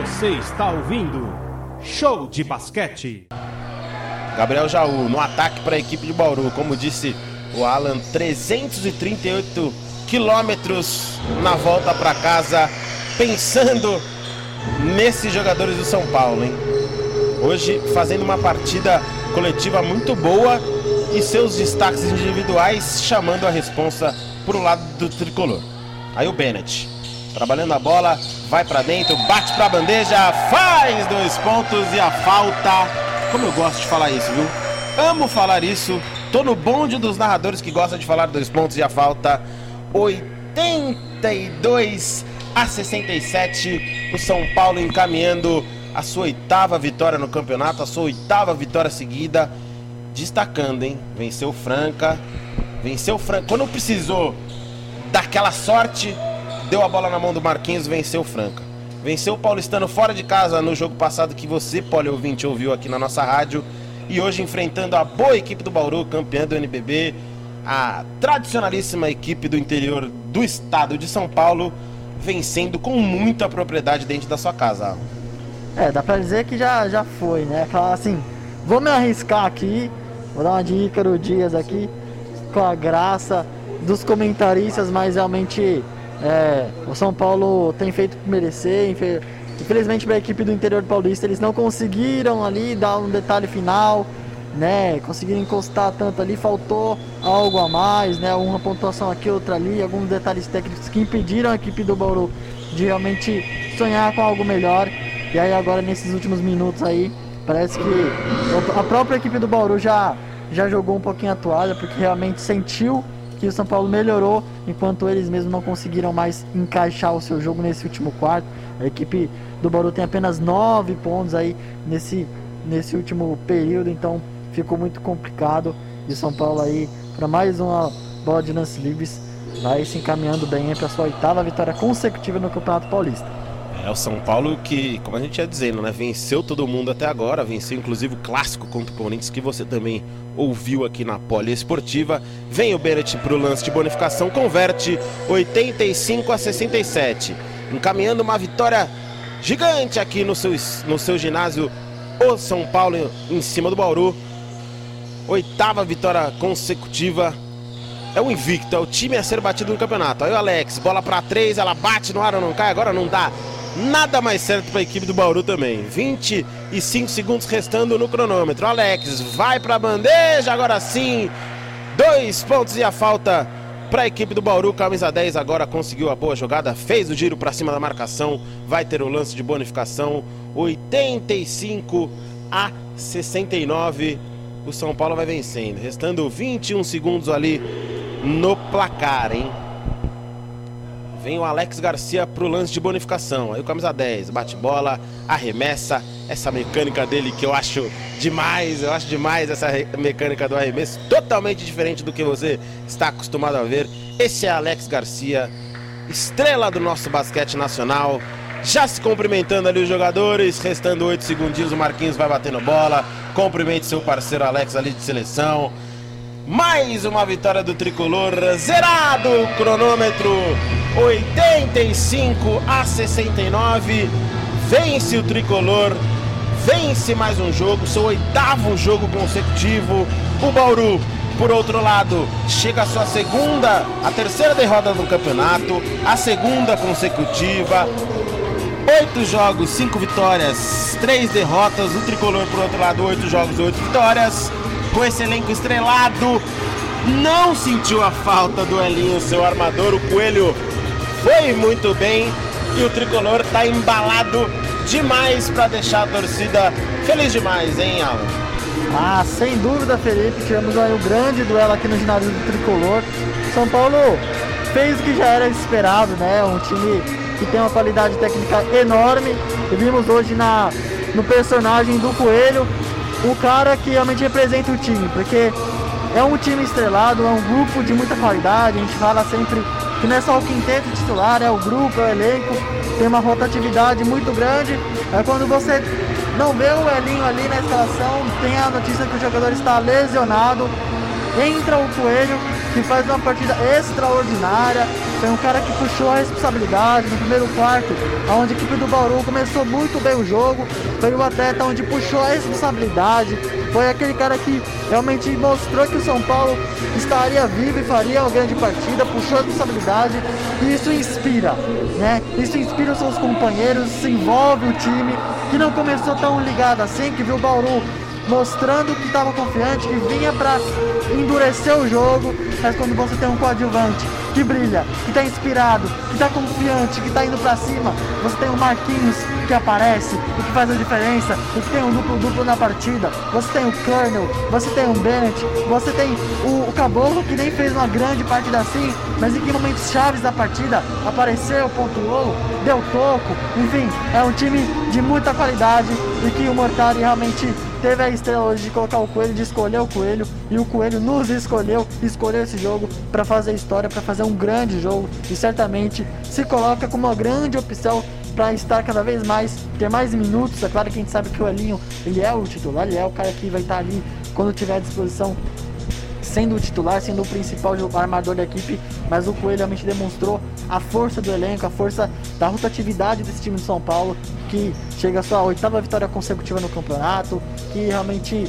Você está ouvindo Show de Basquete. Gabriel Jaú no ataque para a equipe de Bauru, como disse o Alan, 338 quilômetros na volta para casa, pensando nesses jogadores do São Paulo, hein? Hoje fazendo uma partida coletiva muito boa e seus destaques individuais chamando a responsa para o lado do tricolor. Aí o Bennett, trabalhando a bola, vai para dentro, bate para a bandeja, faz dois pontos e a falta. Como eu gosto de falar isso, viu? Amo falar isso. Tô no bonde dos narradores que gostam de falar dois pontos e a falta. 82 a 67. O São Paulo encaminhando a sua oitava vitória no campeonato, a sua oitava vitória seguida. Destacando, hein? Venceu Franca. Venceu Franca. Quando precisou daquela sorte, deu a bola na mão do Marquinhos, venceu Franca. Venceu o Paulistano fora de casa no jogo passado que você, ouvinte ouviu aqui na nossa rádio. E hoje enfrentando a boa equipe do Bauru, campeã do NBB, a tradicionalíssima equipe do interior do estado de São Paulo, vencendo com muita propriedade dentro da sua casa. É, dá pra dizer que já, já foi, né? Falar assim, vou me arriscar aqui, vou dar uma dica do Dias aqui, com a graça dos comentaristas, mas realmente é, o São Paulo tem feito por merecer. Infelizmente para a equipe do interior paulista eles não conseguiram ali dar um detalhe final, né? Conseguiram encostar tanto ali, faltou algo a mais, né? Uma pontuação aqui, outra ali, alguns detalhes técnicos que impediram a equipe do Bauru de realmente sonhar com algo melhor. E aí agora nesses últimos minutos aí, parece que a própria equipe do Bauru já já jogou um pouquinho a toalha porque realmente sentiu que o São Paulo melhorou, enquanto eles mesmos não conseguiram mais encaixar o seu jogo nesse último quarto. A equipe do Bauru tem apenas nove pontos aí nesse, nesse último período, então ficou muito complicado. E o São Paulo aí, para mais uma bola de lance livres, vai se encaminhando bem para sua oitava vitória consecutiva no Campeonato Paulista. É o São Paulo que, como a gente ia dizendo, né, venceu todo mundo até agora, venceu inclusive o clássico contra o Corinthians, que você também ouviu aqui na Poliesportiva. Vem o Beret para o lance de bonificação, converte 85 a 67, encaminhando uma vitória gigante aqui no seu, no seu ginásio, o São Paulo em cima do Bauru. Oitava vitória consecutiva. É o invicto, é o time a ser batido no campeonato. Aí o Alex, bola para três, ela bate no ar não cai, agora não dá nada mais certo para a equipe do Bauru também. 25 segundos restando no cronômetro. Alex vai para a bandeja, agora sim. Dois pontos e a falta para a equipe do Bauru. Camisa 10 agora conseguiu a boa jogada, fez o giro para cima da marcação. Vai ter o lance de bonificação. 85 a 69. O São Paulo vai vencendo. Restando 21 segundos ali no placar, hein? Vem o Alex Garcia pro lance de bonificação. Aí o camisa 10, bate bola, arremessa. Essa mecânica dele que eu acho demais, eu acho demais essa mecânica do arremesso, totalmente diferente do que você está acostumado a ver. Esse é Alex Garcia, estrela do nosso basquete nacional. Já se cumprimentando ali os jogadores, restando 8 segundinhos, o Marquinhos vai batendo bola. Cumprimente seu parceiro Alex ali de seleção. Mais uma vitória do tricolor, zerado o cronômetro, 85 a 69. Vence o tricolor, vence mais um jogo, seu oitavo jogo consecutivo. O Bauru, por outro lado, chega a sua segunda, a terceira derrota no campeonato, a segunda consecutiva. Oito jogos, cinco vitórias, três derrotas. O tricolor, por outro lado, oito jogos, oito vitórias com esse elenco estrelado. Não sentiu a falta do Elinho, seu armador. O Coelho foi muito bem e o tricolor está embalado demais para deixar a torcida feliz demais, hein, Alan? Ah, sem dúvida, Felipe. Tivemos aí um grande duelo aqui no ginásio do tricolor. São Paulo fez o que já era esperado, né? Um time que tem uma qualidade técnica enorme. E vimos hoje na, no personagem do Coelho o cara que realmente representa o time, porque é um time estrelado, é um grupo de muita qualidade, a gente fala sempre que não é só o quinteto titular, é o grupo, é o elenco, tem uma rotatividade muito grande. É quando você não vê o Elinho ali na escalação, tem a notícia que o jogador está lesionado, entra o Coelho que faz uma partida extraordinária. Foi um cara que puxou a responsabilidade no primeiro quarto, onde a equipe do Bauru começou muito bem o jogo. Foi o atleta onde puxou a responsabilidade. Foi aquele cara que realmente mostrou que o São Paulo estaria vivo e faria uma grande partida, puxou a responsabilidade. E isso inspira, né? Isso inspira os seus companheiros, se envolve o time, que não começou tão ligado assim, que viu o Bauru mostrando que estava confiante, que vinha para endurecer o jogo, mas quando você tem um coadjuvante que brilha, que está inspirado, que está confiante, que está indo para cima, você tem o Marquinhos que aparece, o que faz a diferença, o que tem um duplo duplo na partida, você tem o Colonel, você tem o Bennett, você tem o, o Caboclo que nem fez uma grande partida assim, mas em que momentos chaves da partida apareceu, pontuou, deu toco, enfim, é um time de muita qualidade e que o Mortari realmente teve a estrela hoje de colocar o coelho, de escolher o coelho, e o coelho nos escolheu, escolheu esse jogo para fazer história, para fazer um grande jogo, e certamente se coloca como uma grande opção para estar cada vez mais, ter mais minutos. É claro que a gente sabe que o Elinho, ele é o titular, ele é o cara que vai estar ali quando tiver à disposição sendo o titular, sendo o principal armador da equipe, mas o Coelho realmente demonstrou a força do elenco, a força da rotatividade desse time de São Paulo, que chega à sua oitava vitória consecutiva no campeonato, que realmente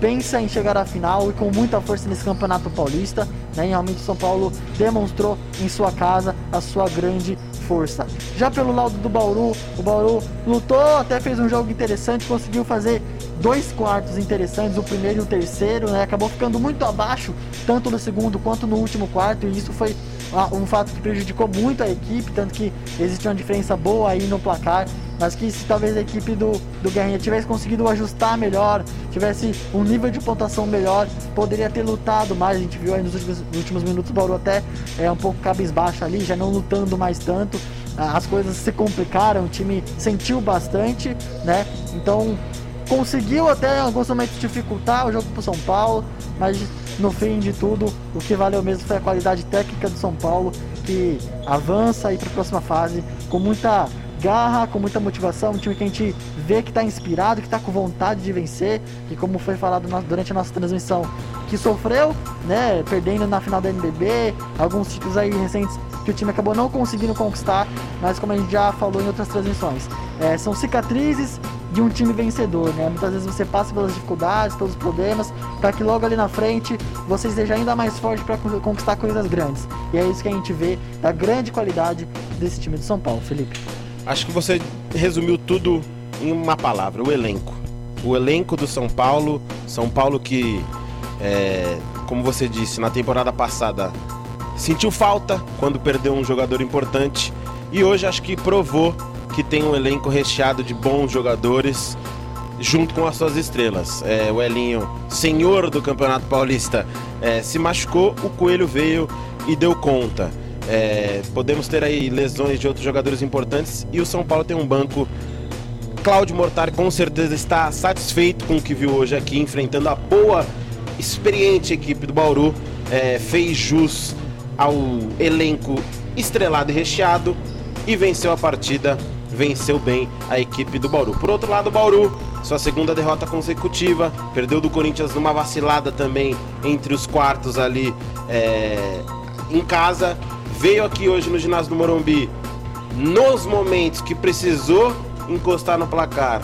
pensa em chegar à final e com muita força nesse campeonato paulista. Né? E realmente São Paulo demonstrou em sua casa a sua grande força. Já pelo lado do Bauru, o Bauru lutou, até fez um jogo interessante, conseguiu fazer dois quartos interessantes, o primeiro e o terceiro, né? Acabou ficando muito abaixo, tanto no segundo quanto no último quarto, e isso foi um fato que prejudicou muito a equipe, tanto que existe uma diferença boa aí no placar, mas que se talvez a equipe do, do Guerrinha tivesse conseguido ajustar melhor, tivesse um nível de pontuação melhor, poderia ter lutado mais. A gente viu aí nos últimos, nos últimos minutos o Bauru até é um pouco cabisbaixo ali, já não lutando mais tanto. As coisas se complicaram, o time sentiu bastante, né? Então conseguiu até em alguns momentos dificultar o jogo para o São Paulo, mas no fim de tudo, o que valeu mesmo foi a qualidade técnica do São Paulo, que avança aí para a próxima fase com muita garra, com muita motivação, um time que a gente vê que está inspirado, que está com vontade de vencer, e como foi falado durante a nossa transmissão, que sofreu, né, perdendo na final da NBB, alguns títulos aí recentes que o time acabou não conseguindo conquistar, mas como a gente já falou em outras transmissões, é, são cicatrizes de um time vencedor, né? Muitas vezes você passa pelas dificuldades, pelos problemas, para que logo ali na frente você seja ainda mais forte para conquistar coisas grandes. E é isso que a gente vê da grande qualidade desse time de São Paulo, Felipe. Acho que você resumiu tudo em uma palavra: o elenco. O elenco do São Paulo, São Paulo que, é, como você disse, na temporada passada sentiu falta quando perdeu um jogador importante e hoje acho que provou que tem um elenco recheado de bons jogadores junto com as suas estrelas. É, o Elinho, senhor do Campeonato Paulista, é, se machucou, o Coelho veio e deu conta. É, podemos ter aí lesões de outros jogadores importantes e o São Paulo tem um banco. Cláudio Mortar com certeza está satisfeito com o que viu hoje aqui, enfrentando a boa, experiente equipe do Bauru. É, fez jus ao elenco estrelado e recheado e venceu a partida venceu bem a equipe do Bauru. Por outro lado, o Bauru, sua segunda derrota consecutiva, perdeu do Corinthians numa vacilada também entre os quartos ali é, em casa. Veio aqui hoje no ginásio do Morumbi, nos momentos que precisou encostar no placar,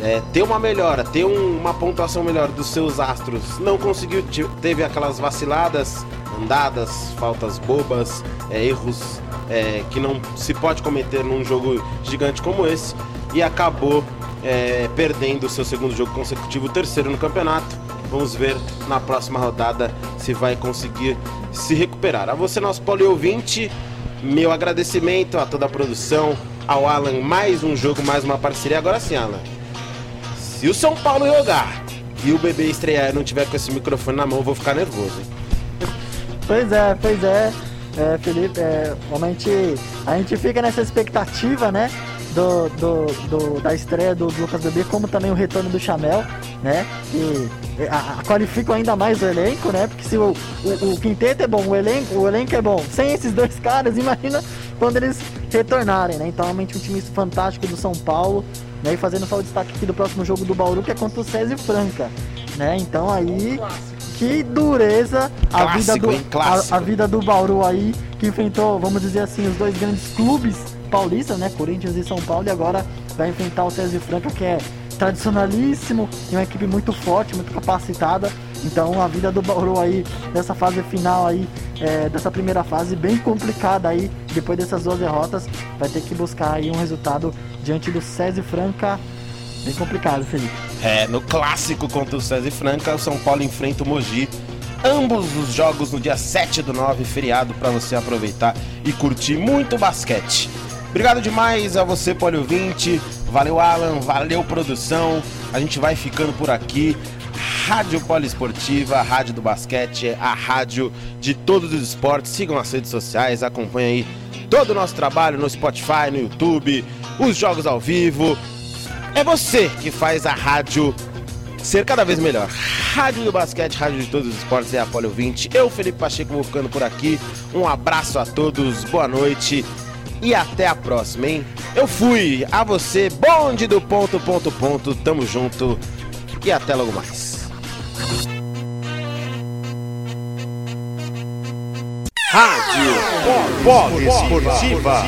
é, ter uma melhora, ter um, uma pontuação melhor dos seus astros, não conseguiu, teve aquelas vaciladas, andadas, faltas bobas, é, erros é, que não se pode cometer num jogo gigante como esse e acabou é, perdendo o seu segundo jogo consecutivo, terceiro no campeonato. Vamos ver na próxima rodada se vai conseguir se recuperar. A você, nosso poliouvinte, meu agradecimento a toda a produção, ao Alan, mais um jogo, mais uma parceria. Agora sim, Alan, se o São Paulo jogar e o bebê estrear e não tiver com esse microfone na mão, eu vou ficar nervoso. Hein? Pois é, pois é é, Felipe, é, realmente a gente fica nessa expectativa, né? Do, do, do, da estreia do Lucas Bebê, como também o retorno do Chamel, né? Que a, a, qualificam ainda mais o elenco, né? Porque se o, o, o, quinteto é bom, o elenco, o elenco é bom, sem esses dois caras, imagina quando eles retornarem, né? Então realmente um time fantástico do São Paulo, né? E fazendo só o destaque aqui do próximo jogo do Bauru, que é contra o César Franca, né? Então aí que dureza a Clássico, vida do hein? A, a vida do Bauru aí, que enfrentou, vamos dizer assim, os dois grandes clubes paulistas, né? Corinthians e São Paulo, e agora vai enfrentar o César Franca, que é tradicionalíssimo e uma equipe muito forte, muito capacitada. Então a vida do Bauru aí dessa fase final aí, é, dessa primeira fase bem complicada aí, depois dessas duas derrotas, vai ter que buscar aí um resultado diante do César Franca. Bem complicado, Felipe. É, no clássico contra o César Franca, o São Paulo enfrenta o Mogi. Ambos os jogos no dia 7 do 9, feriado, para você aproveitar e curtir muito basquete. Obrigado demais a você, Polio 20. Valeu, Alan. Valeu, produção. A gente vai ficando por aqui. Rádio Poliesportiva, a Rádio do Basquete, a rádio de todos os esportes. Sigam as redes sociais, acompanhem aí todo o nosso trabalho no Spotify, no YouTube, os jogos ao vivo. É você que faz a rádio ser cada vez melhor. Rádio do Basquete, Rádio de todos os esportes é a Polio 20. Eu, Felipe Pacheco, vou ficando por aqui. Um abraço a todos, boa noite e até a próxima, hein? Eu fui, a você, bonde do ponto, ponto, ponto, tamo junto e até logo mais. Rádio Polo Esportiva.